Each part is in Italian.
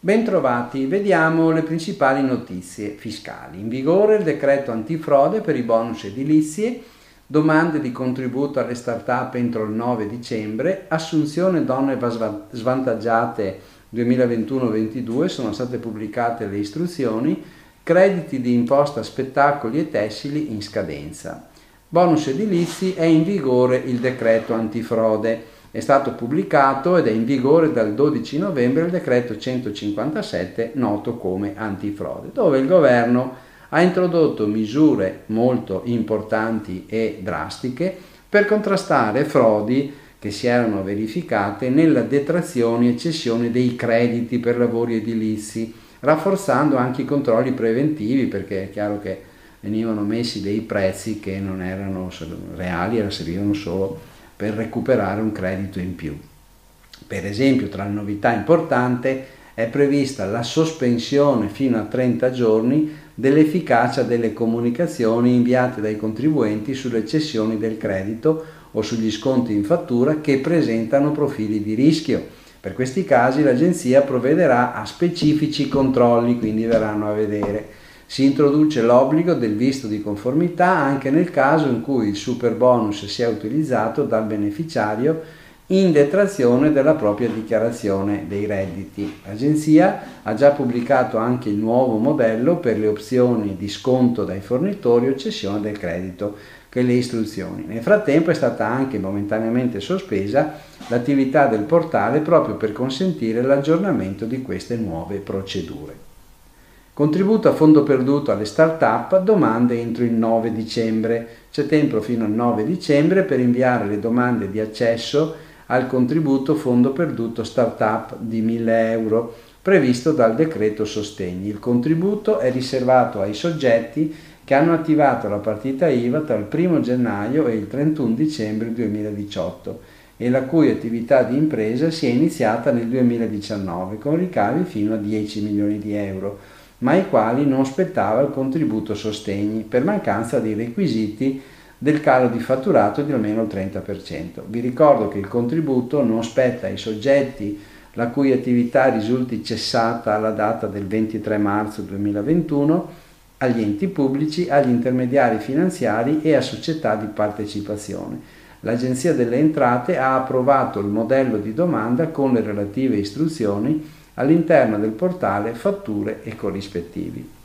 Bentrovati, vediamo le principali notizie fiscali. In vigore il decreto antifrode per i bonus edilizi, domande di contributo alle start-up entro il 9 dicembre, assunzione donne svantaggiate 2021-22, sono state pubblicate le istruzioni, crediti di imposta spettacoli e tessili in scadenza. Bonus edilizi è in vigore il decreto antifrode. È stato pubblicato ed è in vigore dal 12 novembre il decreto 157 noto come antifrode, dove il governo ha introdotto misure molto importanti e drastiche per contrastare frodi che si erano verificate nella detrazione e cessione dei crediti per lavori edilizi, rafforzando anche i controlli preventivi perché è chiaro che venivano messi dei prezzi che non erano reali, servivano solo per recuperare un credito in più. Per esempio, tra le novità importanti è prevista la sospensione fino a 30 giorni dell'efficacia delle comunicazioni inviate dai contribuenti sulle cessioni del credito o sugli sconti in fattura che presentano profili di rischio. Per questi casi l'Agenzia provvederà a specifici controlli, quindi verranno a vedere si introduce l'obbligo del visto di conformità anche nel caso in cui il super bonus sia utilizzato dal beneficiario in detrazione della propria dichiarazione dei redditi. L'agenzia ha già pubblicato anche il nuovo modello per le opzioni di sconto dai fornitori o cessione del credito che le istruzioni. Nel frattempo è stata anche momentaneamente sospesa l'attività del portale proprio per consentire l'aggiornamento di queste nuove procedure. Contributo a fondo perduto alle start-up, domande entro il 9 dicembre. C'è tempo fino al 9 dicembre per inviare le domande di accesso al contributo fondo perduto start-up di 1000 euro previsto dal decreto sostegni. Il contributo è riservato ai soggetti che hanno attivato la partita IVA tra il 1 gennaio e il 31 dicembre 2018 e la cui attività di impresa si è iniziata nel 2019 con ricavi fino a 10 milioni di euro ma ai quali non spettava il contributo sostegni per mancanza dei requisiti del calo di fatturato di almeno il 30%. Vi ricordo che il contributo non spetta ai soggetti la cui attività risulti cessata alla data del 23 marzo 2021, agli enti pubblici, agli intermediari finanziari e a società di partecipazione. L'Agenzia delle Entrate ha approvato il modello di domanda con le relative istruzioni all'interno del portale fatture e corrispettivi.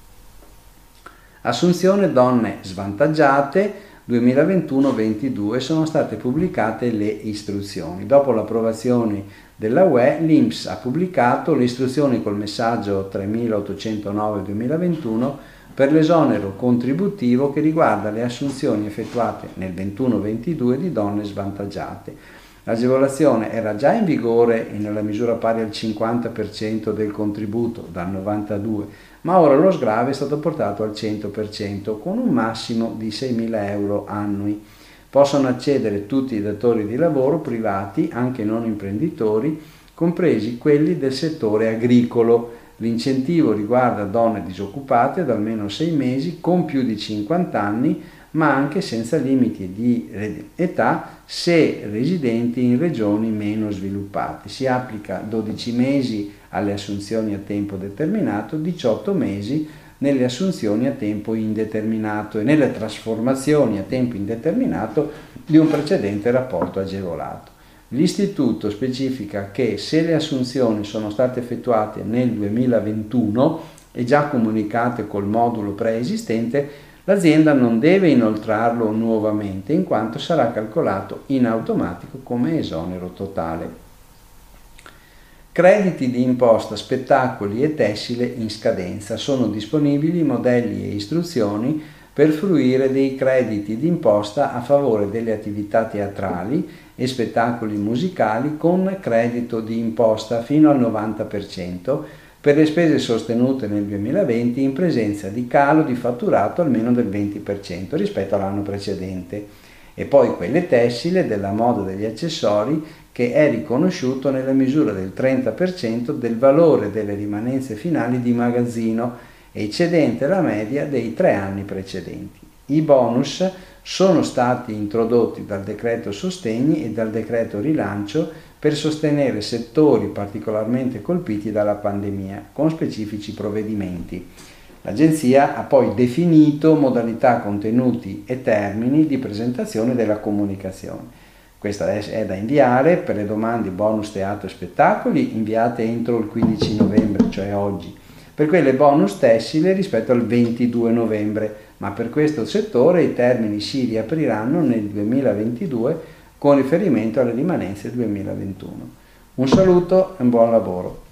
Assunzione donne svantaggiate 2021-22 sono state pubblicate le istruzioni. Dopo l'approvazione della UE, l'INPS ha pubblicato le istruzioni col messaggio 3809-2021 per l'esonero contributivo che riguarda le assunzioni effettuate nel 21-22 di donne svantaggiate L'agevolazione era già in vigore nella misura pari al 50% del contributo dal 92, ma ora lo sgrave è stato portato al 100% con un massimo di 6.000 euro annui. Possono accedere tutti i datori di lavoro privati, anche non imprenditori, compresi quelli del settore agricolo. L'incentivo riguarda donne disoccupate da almeno 6 mesi con più di 50 anni ma anche senza limiti di età se residenti in regioni meno sviluppate. Si applica 12 mesi alle assunzioni a tempo determinato, 18 mesi nelle assunzioni a tempo indeterminato e nelle trasformazioni a tempo indeterminato di un precedente rapporto agevolato. L'Istituto specifica che se le assunzioni sono state effettuate nel 2021 e già comunicate col modulo preesistente, L'azienda non deve inoltrarlo nuovamente in quanto sarà calcolato in automatico come esonero totale. Crediti di imposta, spettacoli e tessile in scadenza. Sono disponibili modelli e istruzioni per fruire dei crediti di imposta a favore delle attività teatrali e spettacoli musicali con credito di imposta fino al 90% per le spese sostenute nel 2020 in presenza di calo di fatturato almeno del 20% rispetto all'anno precedente e poi quelle tessile della moda degli accessori che è riconosciuto nella misura del 30% del valore delle rimanenze finali di magazzino eccedente la media dei tre anni precedenti. I bonus sono stati introdotti dal decreto sostegni e dal decreto rilancio per sostenere settori particolarmente colpiti dalla pandemia con specifici provvedimenti. L'Agenzia ha poi definito modalità, contenuti e termini di presentazione della comunicazione. Questa è da inviare per le domande bonus teatro e spettacoli inviate entro il 15 novembre, cioè oggi. Per quelle bonus tessile rispetto al 22 novembre, ma per questo settore i termini si riapriranno nel 2022 con riferimento alle rimanenze 2021. Un saluto e un buon lavoro.